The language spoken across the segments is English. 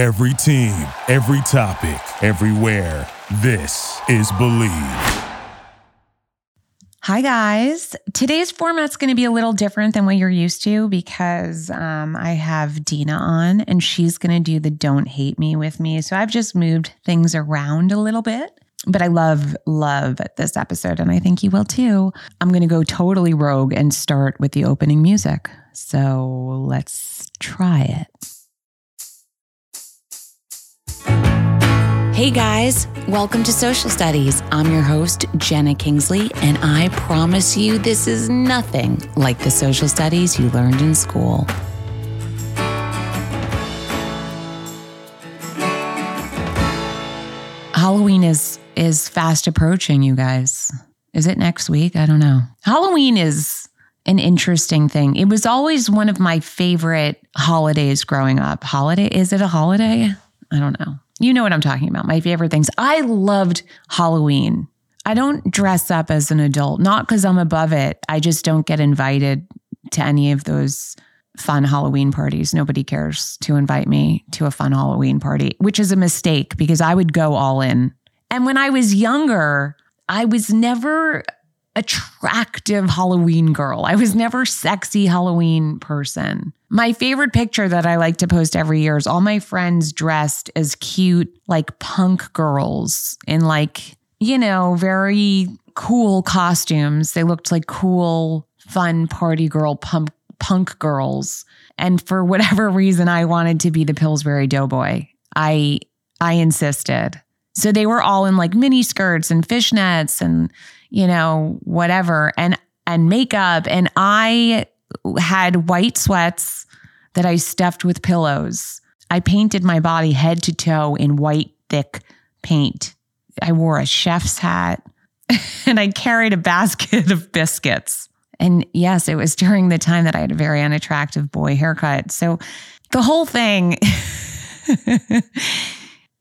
Every team, every topic, everywhere. This is Bleav. Hi, guys. Today's format's going to be a little different than what you're used to because um, I have Dina on and she's going to do the Don't Hate Me with me. So I've just moved things around a little bit. But I love, love this episode, and I think you will too. I'm going to go totally rogue and start with the opening music. So let's try it. Hey guys, welcome to Social Studies. I'm your host, Jena Kingsley, and I promise you this is nothing like the social studies you learned in school. Halloween is is fast approaching, you guys. Is it next week? I don't know. Halloween is an interesting thing. It was always one of my favorite holidays growing up. Holiday? Is it a holiday? I don't know. You know what I'm talking about. My favorite things. I loved Halloween. I don't dress up as an adult, not because I'm above it. I just don't get invited to any of those fun Halloween parties. Nobody cares to invite me to a fun Halloween party, which is a mistake because I would go all in. And when I was younger, I was never attractive Halloween girl. I was never sexy Halloween person. My favorite picture that I like to post every year is all my friends dressed as cute like punk girls in like, you know, very cool costumes. They looked like cool, fun party girl punk punk girls. And for whatever reason I wanted to be the Pillsbury Doughboy. I I insisted. So they were all in like mini skirts and fishnets and you know, whatever, and and makeup. And I had white sweats that I stuffed with pillows. I painted my body head to toe in white, thick paint. I wore a chef's hat and I carried a basket of biscuits. And yes, it was during the time that I had a very unattractive boy haircut. So the whole thing,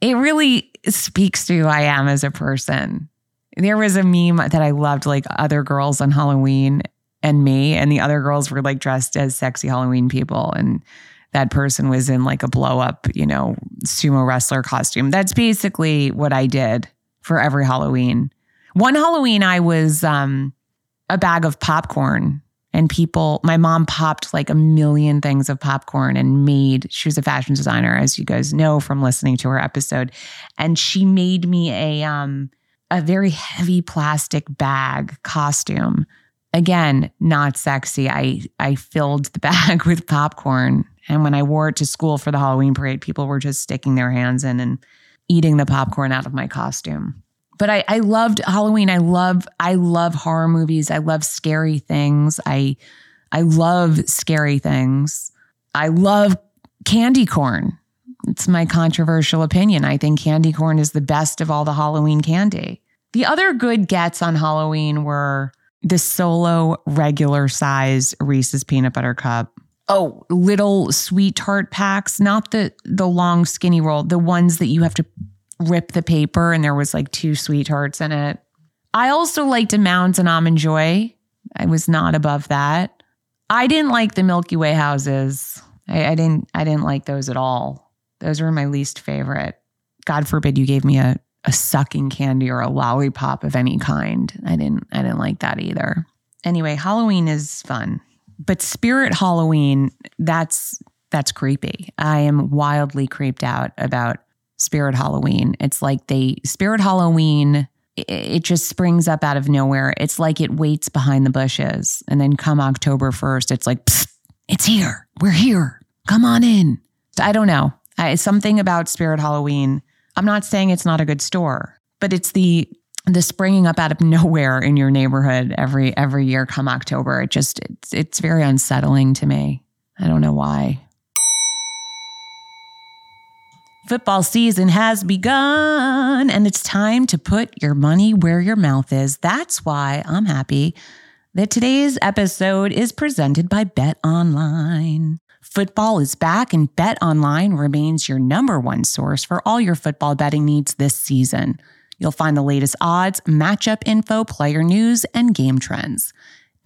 it really speaks to who I am as a person. There was a meme that I loved, like other girls on Halloween and me, and the other girls were like dressed as sexy Halloween people. And that person was in like a blow up, you know, sumo wrestler costume. That's basically what I did for every Halloween. One Halloween, I was um, a bag of popcorn and people my mom popped like a million things of popcorn and made she was a fashion designer as you guys know from listening to her episode and she made me a um a very heavy plastic bag costume. Again, not sexy. I I filled the bag with popcorn and when I wore it to school for the Halloween parade, people were just sticking their hands in and eating the popcorn out of my costume. But I, I loved Halloween. I love I love horror movies. I love scary things. I I love scary things. I love candy corn. It's my controversial opinion. I think candy corn is the best of all the Halloween candy. The other good gets on Halloween were the solo regular size Reese's peanut butter cup. Oh, little sweet tart packs, not the the long skinny roll, the ones that you have to rip the paper and there was like two sweet tarts in it. I also liked a Mounds and Almond Joy. I was not above that. I didn't like the Milky Way houses. I, I didn't I didn't like those at all. Those were my least favorite. God forbid you gave me a, a sucking candy or a lollipop of any kind. I didn't I didn't like that either. Anyway, Halloween is fun. But Spirit Halloween, that's that's creepy. I am wildly creeped out about Spirit Halloween. It's like they Spirit Halloween it just springs up out of nowhere. It's like it waits behind the bushes. And then come October 1st, it's like, it's here. We're here. Come on in. I don't know. I, something about Spirit Halloween. I'm not saying it's not a good store, but it's the the springing up out of nowhere in your neighborhood every every year come October. It just it's it's very unsettling to me. I don't know why. Football season has begun and it's time to put your money where your mouth is. That's why I'm happy that today's episode is presented by Bet Online. Football is back, and Bet Online remains your number one source for all your football betting needs this season. You'll find the latest odds, matchup info, player news, and game trends.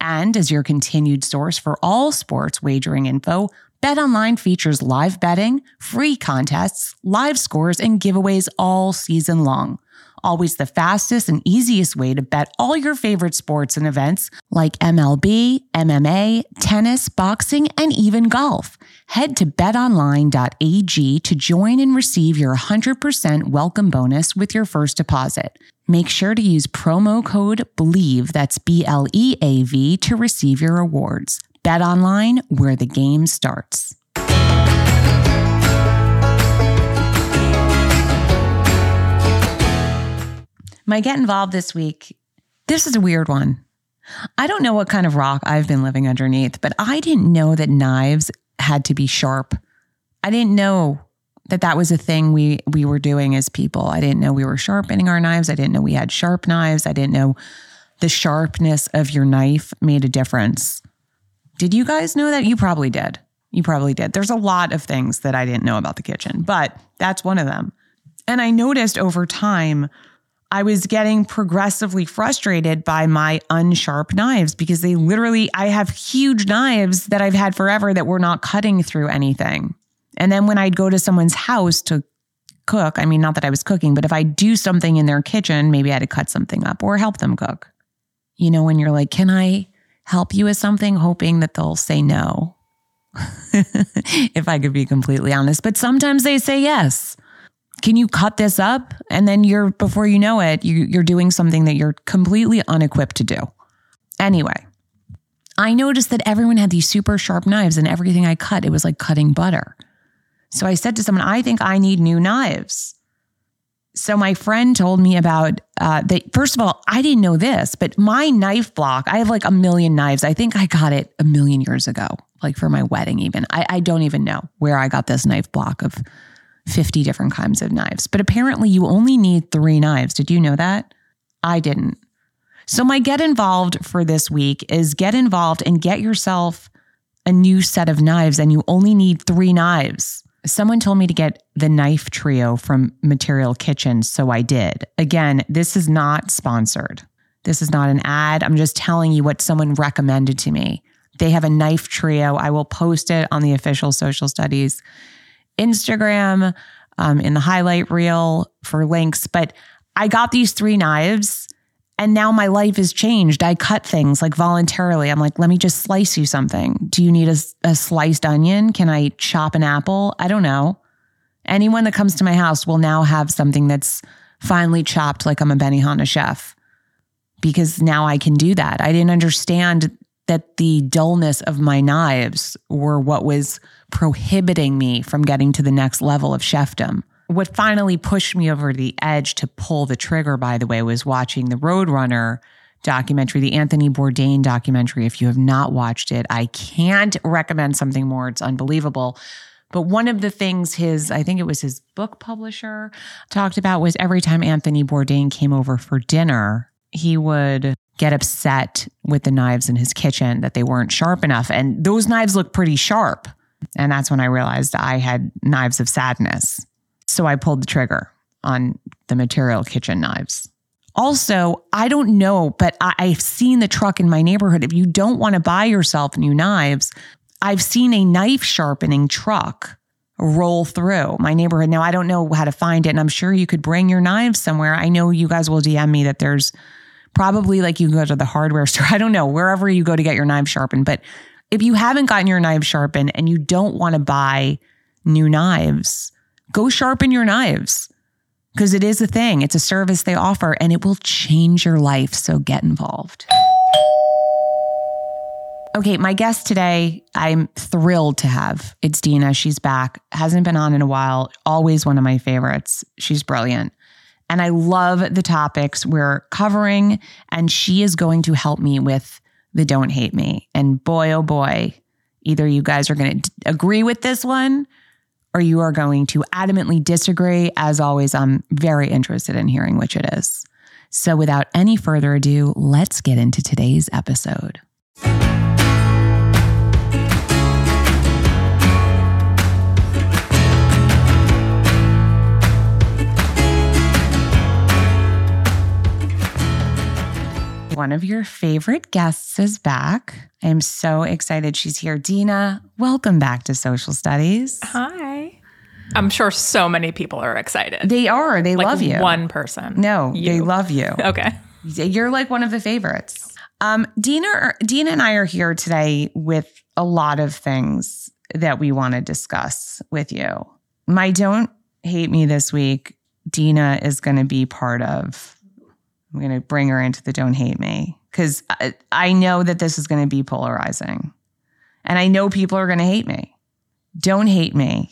And as your continued source for all sports wagering info, BetOnline features live betting, free contests, live scores, and giveaways all season long. Always the fastest and easiest way to bet all your favorite sports and events like MLB, MMA, tennis, boxing, and even golf. Head to betonline.ag to join and receive your 100% welcome bonus with your first deposit. Make sure to use promo code BLEAV, that's B L E A V, to receive your rewards. Bet online where the game starts. My get involved this week. This is a weird one. I don't know what kind of rock I've been living underneath, but I didn't know that knives had to be sharp. I didn't know that that was a thing we we were doing as people. I didn't know we were sharpening our knives. I didn't know we had sharp knives. I didn't know the sharpness of your knife made a difference. Did you guys know that? You probably did. You probably did. There's a lot of things that I didn't know about the kitchen, but that's one of them. And I noticed over time I was getting progressively frustrated by my unsharp knives because they literally, I have huge knives that I've had forever that were not cutting through anything. And then when I'd go to someone's house to cook, I mean, not that I was cooking, but if I do something in their kitchen, maybe I had to cut something up or help them cook. You know, when you're like, can I help you with something, hoping that they'll say no. if I could be completely honest, but sometimes they say yes can you cut this up? And then you're, before you know it, you, you're doing something that you're completely unequipped to do. Anyway, I noticed that everyone had these super sharp knives and everything I cut, it was like cutting butter. So I said to someone, I think I need new knives. So my friend told me about uh, that. First of all, I didn't know this, but my knife block, I have like a million knives. I think I got it a million years ago, like for my wedding, even. I, I don't even know where I got this knife block of 50 different kinds of knives. But apparently, you only need three knives. Did you know that? I didn't. So, my get involved for this week is get involved and get yourself a new set of knives, and you only need three knives. Someone told me to get the knife trio from Material Kitchen, so I did. Again, this is not sponsored. This is not an ad. I'm just telling you what someone recommended to me. They have a knife trio. I will post it on the official social studies Instagram, um, in the highlight reel for links. But I got these three knives and now my life has changed. I cut things like voluntarily. I'm like, let me just slice you something. Do you need a, a sliced onion? Can I chop an apple? I don't know. Anyone that comes to my house will now have something that's finely chopped like I'm a Benihana chef because now I can do that. I didn't understand that the dullness of my knives were what was prohibiting me from getting to the next level of chefdom. What finally pushed me over the edge to pull the trigger, by the way, was watching the Roadrunner documentary, the Anthony Bourdain documentary. If you have not watched it, I can't recommend something more. It's unbelievable. But one of the things his, I think it was his book publisher talked about was every time Anthony Bourdain came over for dinner, he would get upset with the knives in his kitchen that they weren't sharp enough. And those knives look pretty sharp. And that's when I realized I had knives of sadness. So I pulled the trigger on the material kitchen knives. Also, I don't know, but I, have seen the truck in my neighborhood. If you don't want to buy yourself new knives, I've seen a knife sharpening truck roll through my neighborhood. Now, I don't know how to find it, and I'm sure you could bring your knives somewhere. I know you guys will DM me that there's probably like you can go to the hardware store. I don't know, wherever you go to get your knives sharpened. But if you haven't gotten your knives sharpened and you don't want to buy new knives, go sharpen your knives because it is a thing. It's a service they offer and it will change your life. So get involved. Okay, my guest today, I'm thrilled to have. It's Dina. She's back. Hasn't been on in a while. Always one of my favorites. She's brilliant. And I love the topics we're covering. And she is going to help me with the Don't Hate Me. And boy, oh boy, either you guys are going to agree with this one or you are going to adamantly disagree. As always, I'm very interested in hearing which it is. So without any further ado, let's get into today's episode. One of your favorite guests is back. I am so excited she's here. Dina, welcome back to Social Studies. Hi. I'm sure so many people are excited. They are. They like love you. One person. No, they love you. Okay. You're like one of the favorites. Um, Dina, Dina and I are here today with a lot of things that we want to discuss with you. My don't hate me this week. Dina is going to be part of. I'm going to bring her into the don't hate me because I, I know that this is going to be polarizing, and I know people are going to hate me. Don't hate me,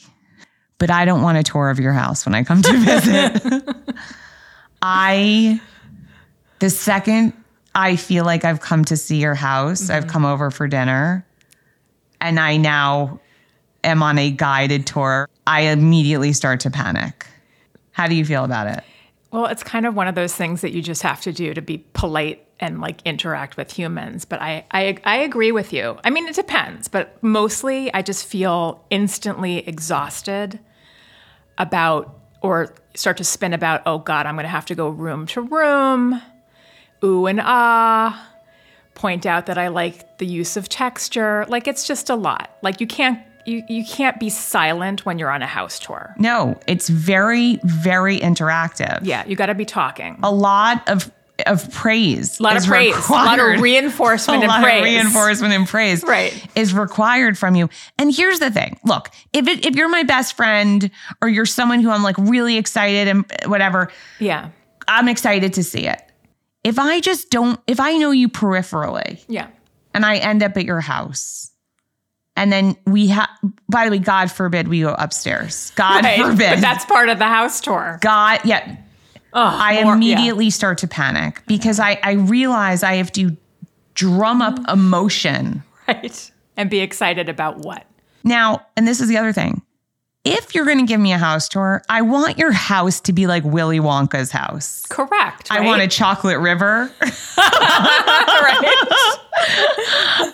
but I don't want a tour of your house when I come to visit. I the second I feel like I've come to see your house, I've mm-hmm. come over for dinner, and I now am on a guided tour, I immediately start to panic. How do you feel about it? Well, it's kind of one of those things that you just have to do to be polite and like interact with humans. But I, I, I agree with you. I mean, it depends, but mostly I just feel instantly exhausted about or start to spin about, oh God, I'm going to have to go room to room, ooh and ah, point out that I like the use of texture. Like it's just a lot. Like you can't you, you can't be silent when you're on a house tour. No, it's very, very interactive. Yeah, you got to be talking. A lot of of praise. A lot of is praise, a lot of reinforcement a and lot praise. of reinforcement and praise Right. is required from you. And here's the thing: look, if it, if you're my best friend or you're someone who I'm like really excited and whatever, Yeah, I'm excited to see it. If I just don't, if I know you peripherally yeah, and I end up at your house, and then we have, by the way, God forbid we go upstairs. God Right, forbid. But that's part of the house tour. God, yeah. Oh, I more- yeah. immediately start to panic because I, I realize I have to drum up emotion. right and be excited about what. Now, and this is the other thing. If you're going to give me a house tour, I want your house to be like Willy Wonka's house. Correct. I want a chocolate river. right.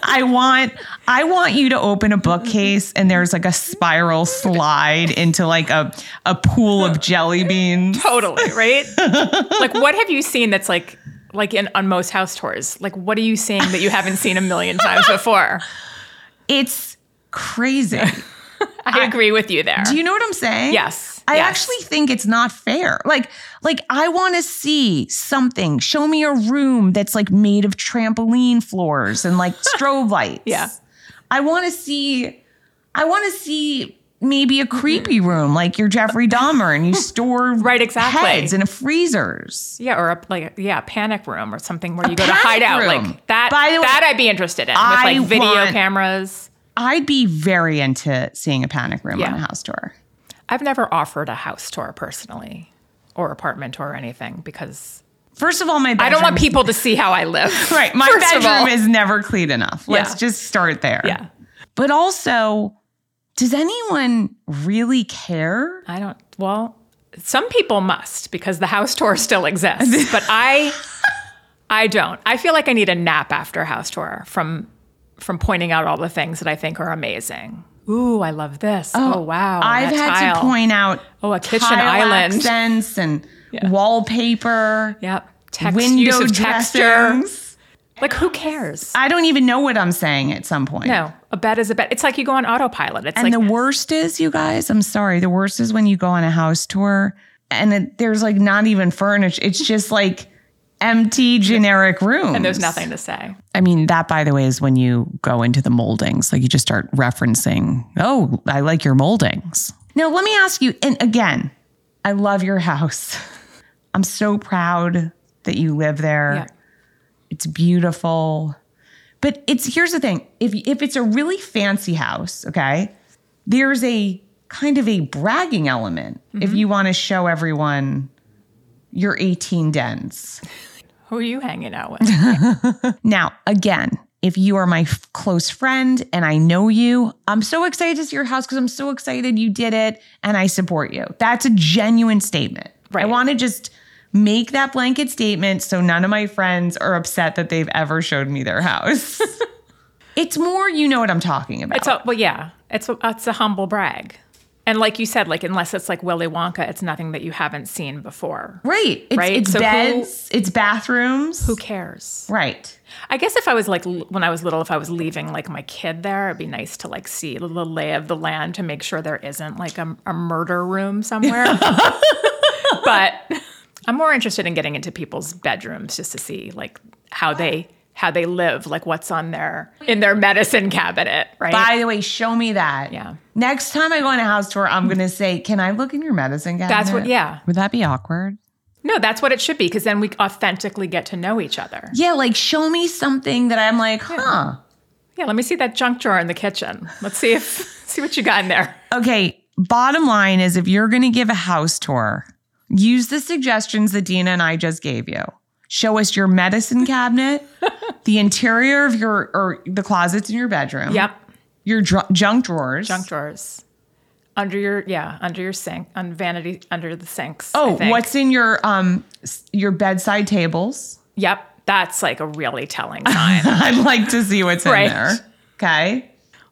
I want I want you to open a bookcase and there's like a spiral slide into like a a pool of jelly beans. totally right. like, what have you seen that's like like in on most house tours? Like, what are you seeing that you haven't seen a million times before? It's crazy. I agree with you there. Do you know what I'm saying? Yes. I yes. actually think it's not fair. Like, like I want to see something. Show me a room that's like made of trampoline floors and like strobe lights. Yeah. I want to see. I want to see maybe a creepy mm-hmm. room like you're Jeffrey Dahmer and you store Right, exactly. heads in a freezers. Yeah, or a, like yeah, a panic room or something where A you go to hide out. room. Like that. By the way, that I'd be interested in I with like video want- cameras. I'd be very into seeing a panic room on a house tour. I've never offered a house tour personally, or apartment tour or anything because First of all, my bedroom, I don't want people to see how I live. Right, my First bedroom is never clean enough. Let's Yeah. just start there. Yeah, But also, does anyone really care? I don't. Well, some people must because the house tour still exists, but I, I don't. I feel like I need a nap after a house tour from from pointing out all the things that I think are amazing. Ooh, I love this. Oh, oh wow, I've had to point out Oh, a kitchen tile island. accents and Yeah. wallpaper, Yep. Text, window use of texture. dressings. Like, who cares? I don't even know what I'm saying at some point. No, a bed is a bed. It's like you go on autopilot. It's And like the worst is, you guys, I'm sorry, the worst is when you go on a house tour and it, there's like not even furniture. It's just like empty generic rooms. and there's nothing to say. I mean, that, by the way, is when you go into the moldings. Like you just start referencing, oh, I like your moldings. Now, let me ask you, and again, I love your house. I'm so proud that you live there. Yeah. It's beautiful. But it's here's the thing. If if it's a really fancy house, okay, there's a kind of a bragging element if mm-hmm. you want to show everyone your 18 dens. Who are you hanging out with? Now, again, if you are my f- close friend and I know you, I'm so excited to see your house because I'm so excited you did it and I support you. That's a genuine statement. I want to just make that blanket statement so none of my friends are upset that they've ever showed me their house. it's more, you know what I'm talking about. It's a, well, yeah, it's a, it's a humble brag, And like you said, like unless it's like Willy Wonka, it's nothing that you haven't seen before. Right. It's, Right? it's So who- beds, it's bathrooms. Who cares? Right. I guess if I was like when I was little, if I was leaving like my kid there, it'd be nice to like see the lay of the land to make sure there isn't like a, a murder room somewhere. but I'm more interested in getting into people's bedrooms just to see like how they how they live, like what's on their in their medicine cabinet, right? By the way, show me that. Yeah. Next time I go on a house tour, I'm going to say, can I look in your medicine cabinet? That's what- yeah. Would that be awkward? no, that's what it should be because then we authentically get to know each other. Yeah. Like show me something that I'm like, huh. Yeah, let me see that junk drawer in the kitchen. Let's see if see what you got in there. Okay. Bottom line is if you're going to give a house tour, use the suggestions that Dina and I just gave you. Show us your medicine cabinet, the interior of your, or the closets in your bedroom. Yep. Your dr- junk drawers. junk drawers under your yeah under your sink on vanity under the sinks. Oh, what's in your um your bedside tables? Yep, that's like a really telling sign. I'd like to see what's Right. in there. Okay.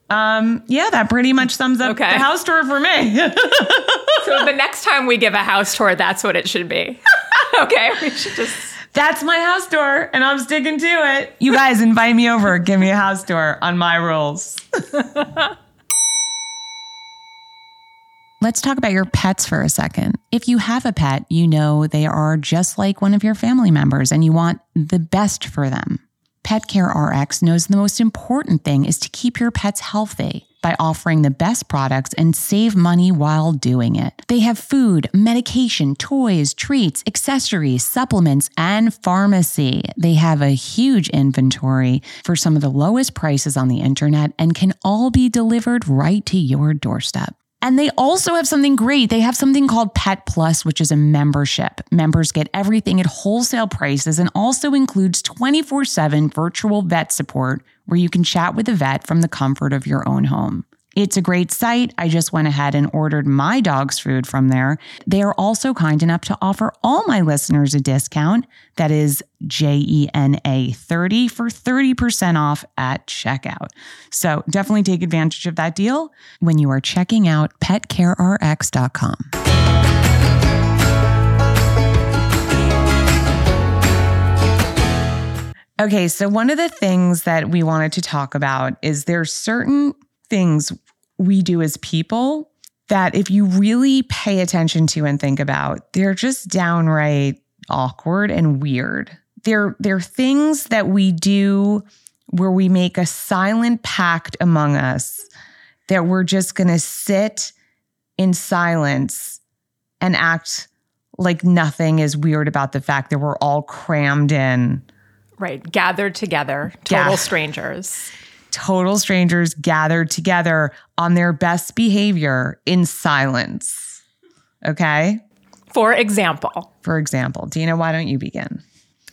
Um, yeah, that pretty much sums up Okay. the house tour for me. so the next time we give a house tour, that's what it should be. okay, we should just That's my house tour, and I'm sticking to it. You guys invite me over, give me a house tour on my rules. Let's talk about your pets for a second. If you have a pet, you know they are just like one of your family members and you want the best for them. Pet Care RX knows the most important thing is to keep your pets healthy by offering the best products and save money while doing it. They have food, medication, toys, treats, accessories, supplements, and pharmacy. They have a huge inventory for some of the lowest prices on the internet and can all be delivered right to your doorstep. And they also have something great. They have something called Pet Plus, which is a membership. Members get everything at wholesale prices and also includes 24 7 virtual vet support where you can chat with a vet from the comfort of your own home. It's a great site. I just went ahead and ordered my dog's food from there. They are also kind enough to offer all my listeners a discount that is J E N A 30 for 30% off at checkout. So definitely take advantage of that deal when you are checking out petcarerx.com. Okay, so one of the things that we wanted to talk about is there's certain things we do as people that if you really pay attention to and think about, they're just downright awkward and weird. They're they're things that we do where we make a silent pact among us that we're just going to sit in silence and act like nothing is weird about the fact that we're all crammed in right gathered together, total Yeah. strangers. total strangers gathered together on their best behavior in silence. Okay? For example, For example, Dina, why don't you begin?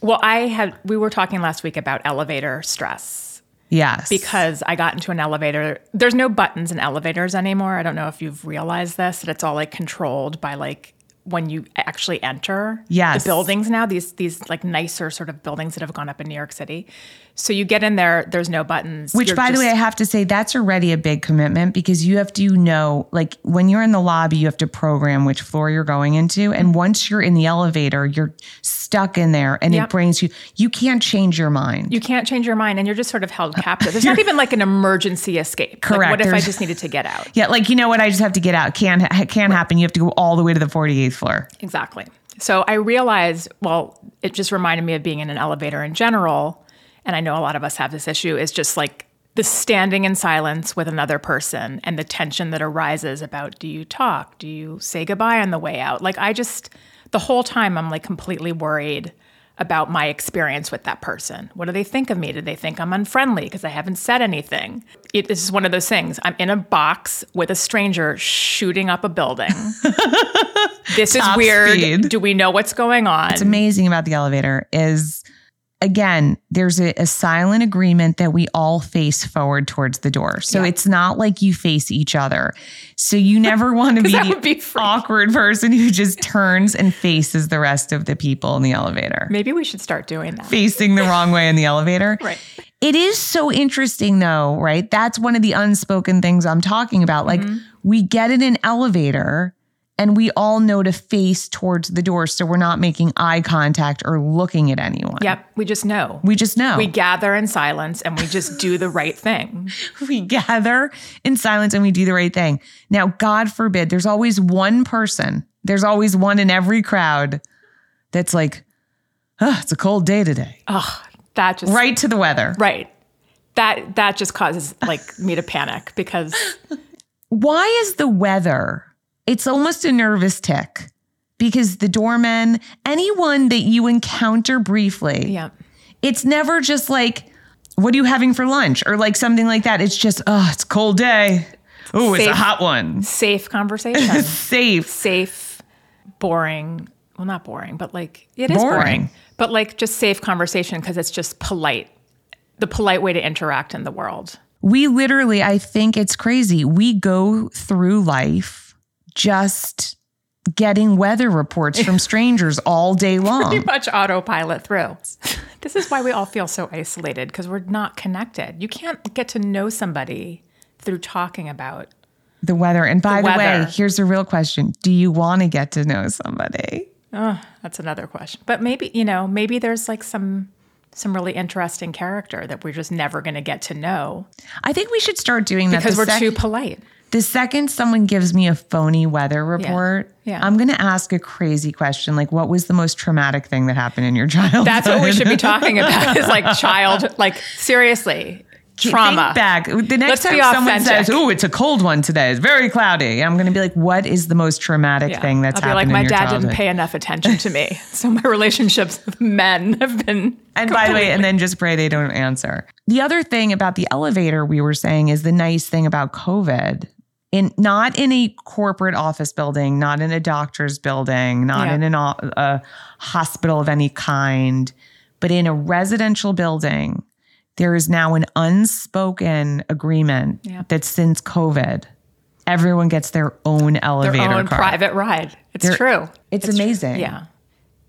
well, I had we were talking last week about elevator stress. Yes. because I got into an elevator. There's no buttons in elevators anymore. I don't know if you've realized this, that it's all like controlled by like when you actually enter Yes. the buildings now, these these like nicer sort of buildings that have gone up in New York City. So you get in there, there's no buttons. Which, You're by the way, I have to say that's already a big commitment because you have to know, like, when you're in the lobby, you have to program which floor you're going into. And once you're in the elevator, you're stuck in there and it brings you, you can't change your mind. you can't change your mind and you're just sort of held uh, captive. There's not even like an emergency escape. Like, Correct. what if I just needed to get out? yeah, like, you know what? I just have to get out. Can't, can't happen. You have to go all the way to the 48th floor. Exactly. So I realized, well, it just reminded me of being in an elevator in general. And I know a lot of us have this issue, is just like the standing in silence with another person and the tension that arises about do you talk? Do you say goodbye on the way out? Like, I just, the whole time, I'm like completely worried about my experience with that person. What do they think of me? Do they think I'm unfriendly because I haven't said anything? It, this is one of those things. I'm in a box with a stranger shooting up a building. this is weird. speed. Do we know what's going on? what's amazing about the elevator is again there's a, a silent agreement that we all face forward towards the door so Yeah. it's not like you face each other so you never want to be the be awkward person who just turns and faces the rest of the people in the elevator Maybe we should start doing that. facing the wrong way in the elevator Right. It is so interesting though, right? That's one of the unspoken things I'm talking about. Like mm-hmm. we get in an elevator and we all know to face towards the door so we're not making eye contact or looking at anyone. Yep. We just know. We just know. We gather in silence and we just do the right thing. we gather in silence and we do the right thing. Now, God forbid, there's always one person, there's always one in every crowd that's like, oh, it's a cold day today. Oh, that just Right to the weather. right. That that just causes like me to panic because Why is the weather? It's almost a nervous tick because the doorman, anyone that you encounter briefly, yeah. it's never just like, what are you having for lunch? Or like something like that. It's just, oh, it's a cold day. Oh, it's a hot one. Safe conversation. Safe. safe, boring. Well, not boring, but like it is Boring. boring. But like just safe conversation because it's just polite. The polite way to interact in the world. We literally, I think it's crazy. We go through life just getting weather reports from strangers all day long. Pretty much autopilot through. This is why we all feel so isolated because we're not connected. You can't get to know somebody through talking about. The weather. And by the, way, here's a real question Do you want to get to know somebody? Oh, that's another question. But maybe you know, maybe there's like some some really interesting character that we're just never going to get to know I think we should start doing that because the we're sec- too polite. The second someone gives me a phony weather report, Yeah. I'm going to ask a crazy question like, what was the most traumatic thing that happened in your childhood? That's what we should be talking about. Is like child, like seriously, trauma. Think back. The next Let's time someone says, "Oh, it's a cold one today. It's very cloudy," I'm going to be like, "What is the most traumatic Yeah. thing that's happened? I'll be like, happened my dad childhood?" didn't pay enough attention to me, so my relationships with men have been. and by the way, and then just pray they don't answer. The other thing about the elevator we were saying is the nice thing about COVID. In not in a corporate office building, not in a doctor's building, not Yeah. in an, a hospital of any kind, but in a residential building, there is now an unspoken agreement Yeah. that since COVID, everyone gets their own their elevator own car. private ride. It's They're- true. It's, true. amazing. Yeah.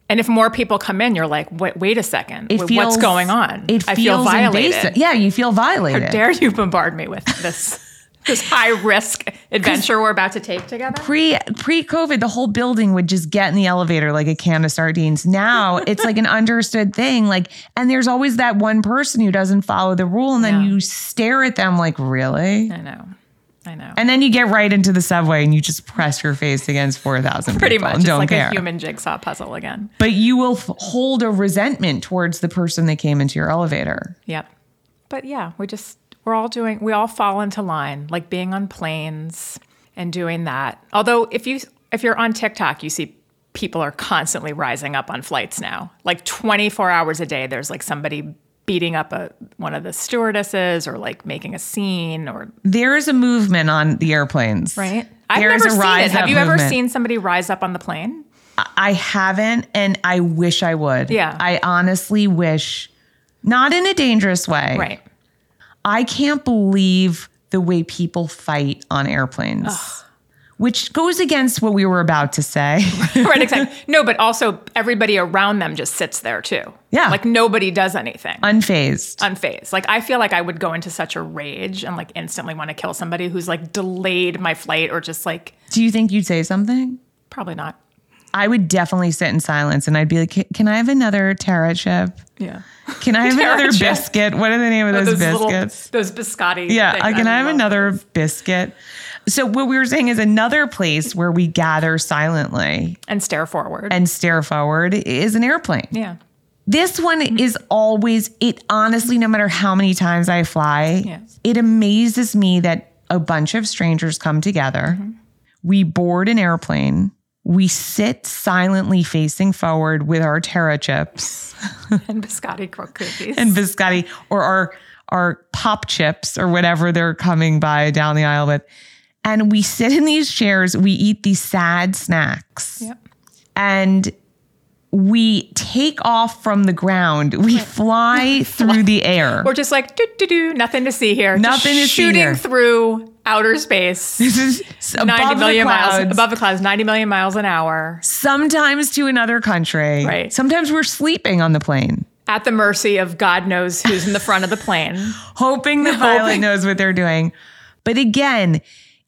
And if more people come in, you're like, wait, wait a second. It Wait, feels, What's going on? It I feels feel violated. invasive. Yeah, you feel violated. How dare you bombard me with this this high risk adventure we're about to take together? pre pre COVID, the whole building would just get in the elevator like a can of sardines. Now it's like an understood thing. Like, and there's always that one person who doesn't follow the rule, and then Yeah. you stare at them like, really? I know. I know. And then you get right into the subway and you just press your face against four thousand Pretty people much. and It's don't like care. a human jigsaw puzzle again. but you will f- hold a resentment towards the person that came into your elevator. Yep. But yeah, we just we're all doing we all fall into line, like being on planes and doing that. Although if you if you're on TikTok, you see people are constantly rising up on flights now. Like 24 hours a day there's like somebody beating up a one of the stewardesses or like making a scene or There is a movement on the airplanes, right? I've There is never a seen rise it. Have you ever seen somebody rise up on the plane? I haven't, and I wish I would. Yeah. I honestly wish, not in a dangerous way. Right. I can't believe the way people fight on airplanes, which goes against what we were about to say. right, exactly. No, but also everybody around them just sits there too. Yeah. Like nobody does anything. Unfazed. unfazed. Like I feel like I would go into such a rage and like instantly want to kill somebody who's like delayed my flight or just like Do you think you'd say something? probably not. I would definitely sit in silence and I'd be like, "Can- I have another Terra chip? Yeah. Can I have another chip. biscuit? What are the name of those, biscuits? those biscotti. Yeah, things. Can I have another those. biscuit. So what we were saying is another place where we gather silently and stare forward. and stare forward is an airplane. yeah. This one mm-hmm. is always it honestly no matter how many times I fly, Yes. it amazes me that a bunch of strangers come together. Mm-hmm. We board an airplane. We sit silently facing forward with our Terra chips And biscotti cookies. and biscotti or our our pop chips or whatever they're coming by down the aisle with. And we sit in these chairs, we eat these sad snacks, Yep. and we take off from the ground. We fly through the air. We're just like do do do nothing to see here. Just Nothing to see shooting here. through outer space. This is above 90 million the miles clouds, above the clouds, 90 million miles an hour. sometimes to another country. Right. Sometimes we're sleeping on the plane. at the mercy of God knows who's in the front of the plane. hoping the pilot knows what they're doing. But again,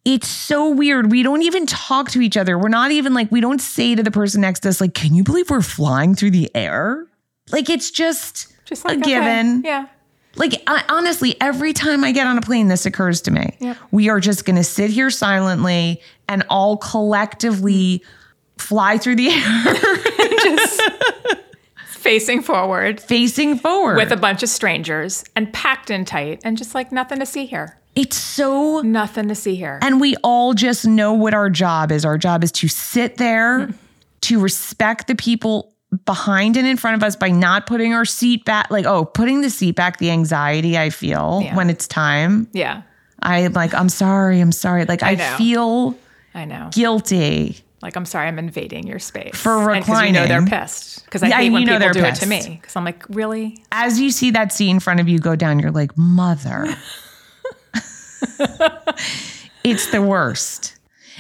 it's so weird. We don't even talk to each other. We're not even like, we don't say to the person next to us, like, can you believe we're flying through the air? Like, it's just, Just like a okay, given. Yeah. Like, I, honestly, every time I get on a plane, this occurs to me. Yep. We are just going to sit here silently and all collectively fly through the air just Facing forward facing forward. with a bunch of strangers and packed in tight and just like nothing to see here. it's so Nothing to see here. And we all just know what our job is. Our job is to sit there, to respect the people behind and in front of us by not putting our seat back. Like, oh, putting the seat back, the anxiety I feel Yeah. when it's time. yeah. I'm like, I'm sorry, I'm sorry. Like, I, know. feel I know. guilty. Like, I'm sorry, I'm invading your space. For And 'cause you know they're pissed. Because I Yeah, hate when you know people they're do it to me. Because I'm like, really? As you see that seat in front of you go down, you're like, mother. it's the worst.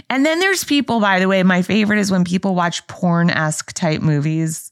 And then there's people, by the way, my favorite is when people watch porn esque type movies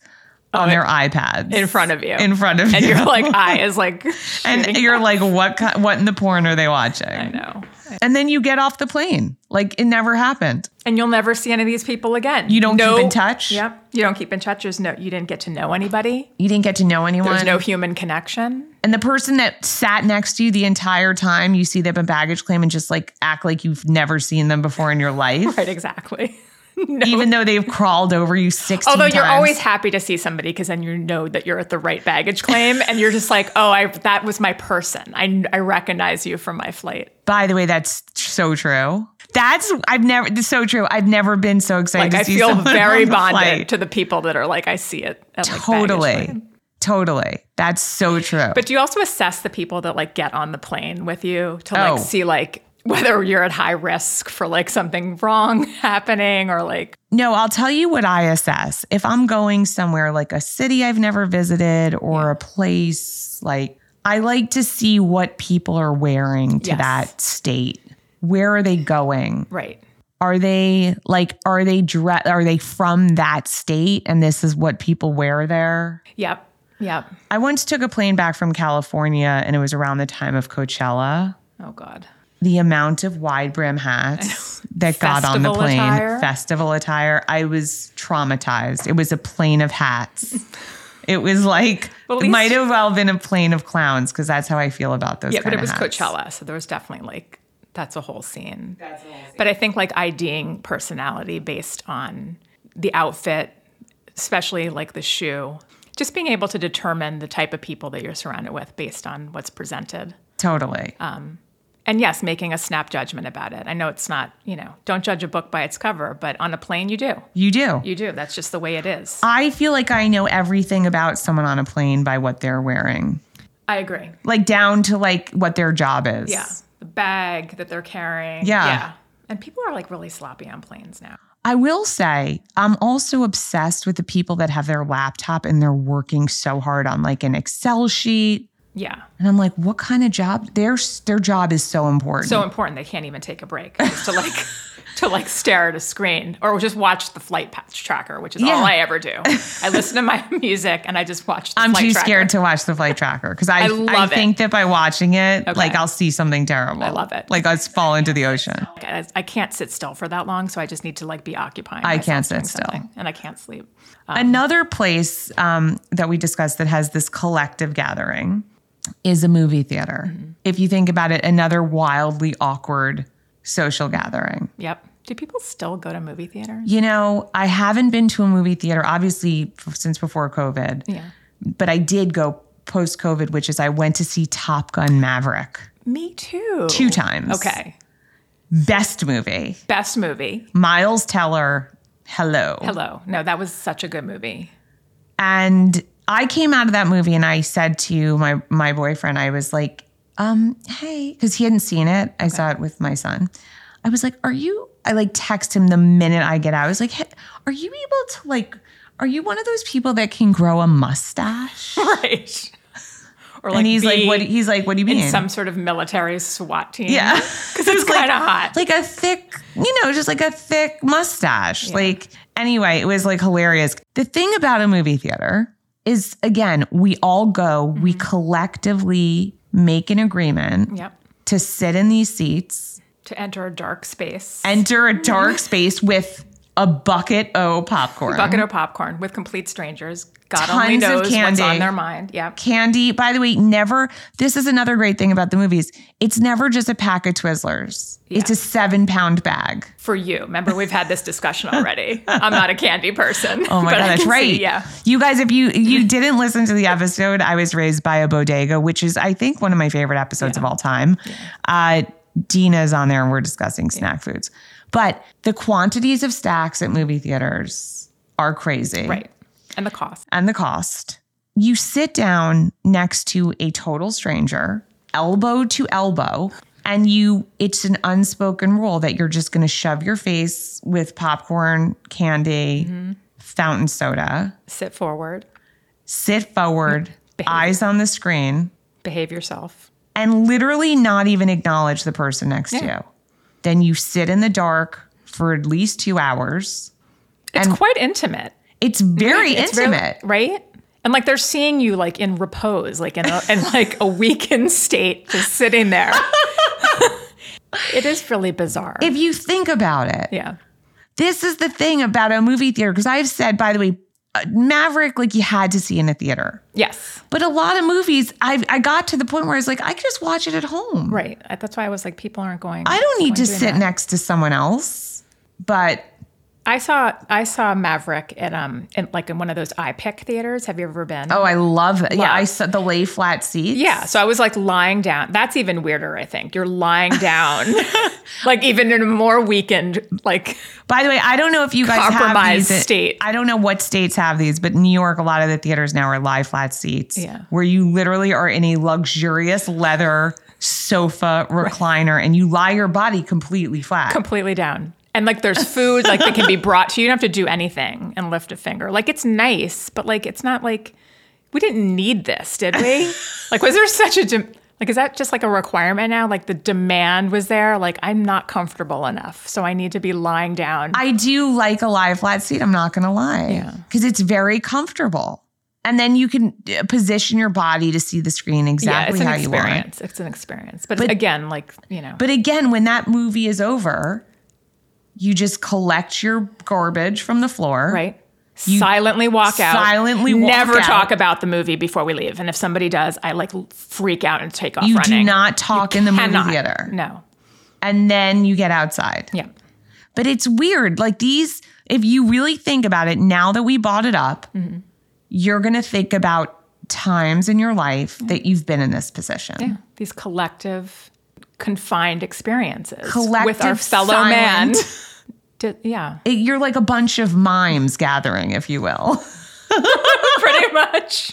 oh, on their iPads In front of you. in front of you. and you're like I is like and you're like, what? What in the porn are they watching? I know. And then you get off the plane like it never happened. And you'll never see any of these people again. You don't keep in touch? Yep. You don't keep in touch. There's no you didn't get to know anybody. You didn't get to know anyone. There's no human connection. and the person that sat next to you the entire time, you see them in baggage claim and just like act like you've never seen them before in your life. Right, exactly. no. even though they've crawled over you 16 Although you're always happy to see somebody because then you know that you're at the right baggage claim and you're just like, oh, I that was my person. I, I recognize you from my flight. By the way, that's so true. That's I've never. It's so true. I've never been so excited. Like to I feel very on bonded flight. to the people that are like, I see it at Totally, claim. totally. That's so true. But do you also assess the people that like get on the plane with you to like Oh. see like whether you're at high risk for like something wrong happening or like no, I'll tell you what I assess. If I'm going somewhere like a city I've never visited or a place like I like to see what people are wearing to Yes. that state. Where are they going? right. are they like are they dre- are they from that state and this is what people wear there Yep. Yep. i once took a plane back from california and it was around the time of coachella Oh God. The amount of wide brim hats that got on the plane attire? festival attire i was traumatized it was a plane of hats it was like Well, at it might have well been a plane of clowns because that's how i feel about those Yeah, but kind it was hats. Coachella, so there was definitely like that's a whole scene. But I think like IDing personality based on the outfit, especially like the shoe, just being able to determine the type of people that you're surrounded with based on what's presented. totally um, And yes, making a snap judgment about it. I know it's not, you know, don't judge a book by its cover, but on a plane you do. you do You do. That's just the way it is. I feel like I know everything about someone on a plane by what they're wearing, I agree. like down to like what their job is. Yeah. The bag that they're carrying. Yeah. Yeah. And people are like really sloppy on planes now. I will say, I'm also obsessed with the people that have their laptop and they're working so hard on like an Excel sheet. Yeah. And I'm like, what kind of job? Their their job is so important. so important they can't even take a break to like to like stare at a screen or just watch the flight patch tracker which is Yeah. all i ever do i listen to my music and i just watch the I'm too tracker. scared to watch the flight tracker because I, I love it. think that by watching it, like I'll see something terrible. I love it. Like I'll fall into the ocean. I, I can't sit still for that long so i just need to like be occupying I can't sit still. and i can't sleep Another place um, that we discussed that has this collective gathering is a movie theater. Mm-hmm. If you think about it, another wildly awkward social gathering. yep. Do people still go to movie theaters? You know, I haven't been to a movie theater, obviously, f- since before COVID, yeah. But I did go post COVID, which is I went to see Top Gun Maverick. Me too. Two times. okay. Best movie. best movie. Miles Teller, hello. hello. No that was such a good movie. And I came out of that movie and I said to my my boyfriend, I was like, um, hey, because he hadn't seen it. I saw it with my son. I was like, are you? I like text him the minute I get out. I was like, hey, are you able to like? Are you one of those people that can grow a mustache? right or like and he's like, what? He's like, what do you mean? in some sort of military SWAT team yeah, because it's kind of hot like a thick, you know, just like a thick mustache. Like anyway, it was like hilarious. The thing about a movie theater is again, we all go, we Mm-hmm. collectively make an agreement Yep. to sit in these seats, To enter a dark space. enter a dark space with a bucket o popcorn. bucket of popcorn with complete strangers. God Tons only of knows what's on their mind. Yeah. candy. By the way, never, this is another great thing about the movies. It's never just a pack of Twizzlers. It's a seven pound bag. For you. Remember, we've had this discussion already. I'm not a candy person. Oh my god, that's right. see, yeah. You guys, if you you didn't listen to the episode, I was raised by a bodega, which is I think one of my favorite episodes of all time. Uh, Dina's on there, and we're discussing snack foods. But the quantities of stacks at movie theaters are crazy, Right. And the cost. And the cost. You sit down next to a total stranger, elbow to elbow. And you, it's an unspoken rule that you're just going to shove your face with popcorn, candy, Mm-hmm. fountain soda Sit forward. sit forward, Behave. eyes on the screen, Behave yourself. and literally not even acknowledge the person next to you. Then you sit in the dark for at least two hours. It's And- quite intimate. It's very It's really- intimate. right? And like they're seeing you like in repose, like in a, in like a weakened state, just sitting there. it is really bizarre. if you think about it, yeah. this is the thing about a movie theater. Because I've said, by the way, Uh, Maverick, like you had to see in a theater. Yes. But a lot of movies, I I got to the point where I was like, I could just watch it at home. Right. That's why I was like, people aren't going. I don't need to sit that. next to someone else. But I saw I saw Maverick at um in like in one of those iPic theaters. Have you ever been? oh, I love it. Yeah, I saw the lay flat seats. Yeah, so I was like lying down. That's even weirder, I think. You're lying down, like even in a more weakened, like By the way, I don't know if you guys have these. state. I don't know what states have these, but New York, a lot of the theaters now are lie flat seats. Yeah. Where you literally are in a luxurious leather sofa recliner and you lie your body completely flat. completely down. And like there's food like that can be brought to you. You don't have to do anything and lift a finger. Like it's nice, but like it's not like we didn't need this, did we? like was there such a dem- like is that just like a requirement now? Like the demand was there. Like I'm not comfortable enough, so I need to be lying down. I do like a lie flat seat. I'm not going to lie. Yeah. Because it's very comfortable. And then you can uh, position your body to see the screen yeah, exactly it's an how you want. experience. It's an experience. But, But- again, like you know, But again, when that movie is over, you just collect your garbage from the floor. right? You silently walk out. silently walk Never out. talk about the movie before we leave. And if somebody does, I like freak out and take off You running. do not talk in the movie theater. No. And then you get outside. Yeah. But it's weird. Like these, if you really think about it, now that we bought it up, Mm-hmm. you're going to think about times in your life that you've been in this position. Yeah. These collective confined experiences with our fellow silent- man. Did, yeah, It- you're like a bunch of mimes gathering, if you will. pretty much.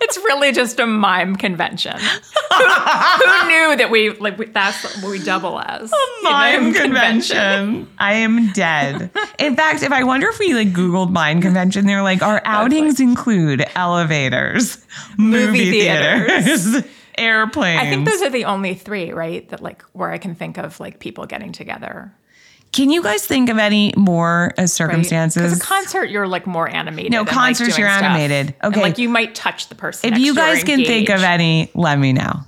It's really just a mime convention. who, who knew that we like we, that's what we double as A Mime convention. I am dead. In fact, if I wonder if we like Googled mime convention, they're like, our outings include elevators, movie, Movie theaters, theaters. Airplanes. I think those are the only three, right? That like where I can think of like people getting together. Can you guys think of any more uh, Because circumstances? a concert, you're like more animated. No, and, like, concerts, doing you're stuff. animated. And, Okay. like you might touch the person. if you guys can think of any, let me know.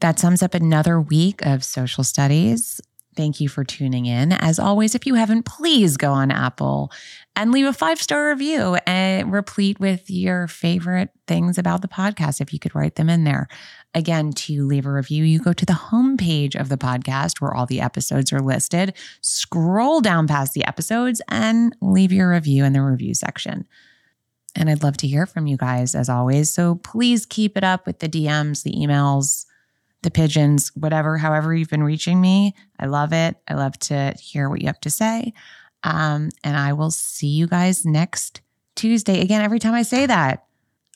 That sums up another week of social studies. Thank you for tuning in. As always, if you haven't, please go on Apple and leave a five star review and replete with your favorite things about the podcast. If you could write them in there. Again, to leave a review, you go to the homepage of the podcast where all the episodes are listed. Scroll down past the episodes and leave your review in the review section. And I'd love to hear from you guys as always. So please keep it up with the DMs, the emails, the pigeons, whatever, however you've been reaching me. I love it. I love to hear what you have to say. Um, and I will see you guys next Tuesday. Again, every time I say that,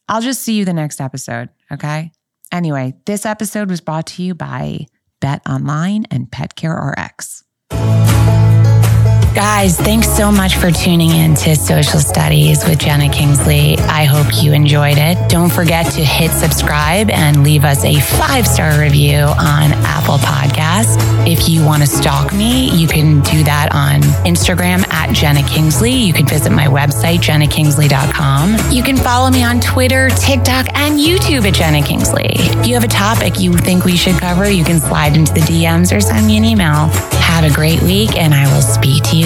I'll just see you the next episode. Okay. Anyway, this episode was brought to you by Bet Online and Pet Care RX. Guys, thanks so much for tuning in to Social Studies with Jena Kingsley. I hope you enjoyed it. Don't forget to hit subscribe and leave us a five star review on Apple Podcast. If you want to stalk me, you can do that on Instagram at Jena Kingsley. You can visit my website, jenakingsley.com. You can follow me on Twitter, TikTok, and YouTube at Jena Kingsley. If you have a topic you think we should cover, you can slide into the DMs or send me an email. Have a great week, and I will speak to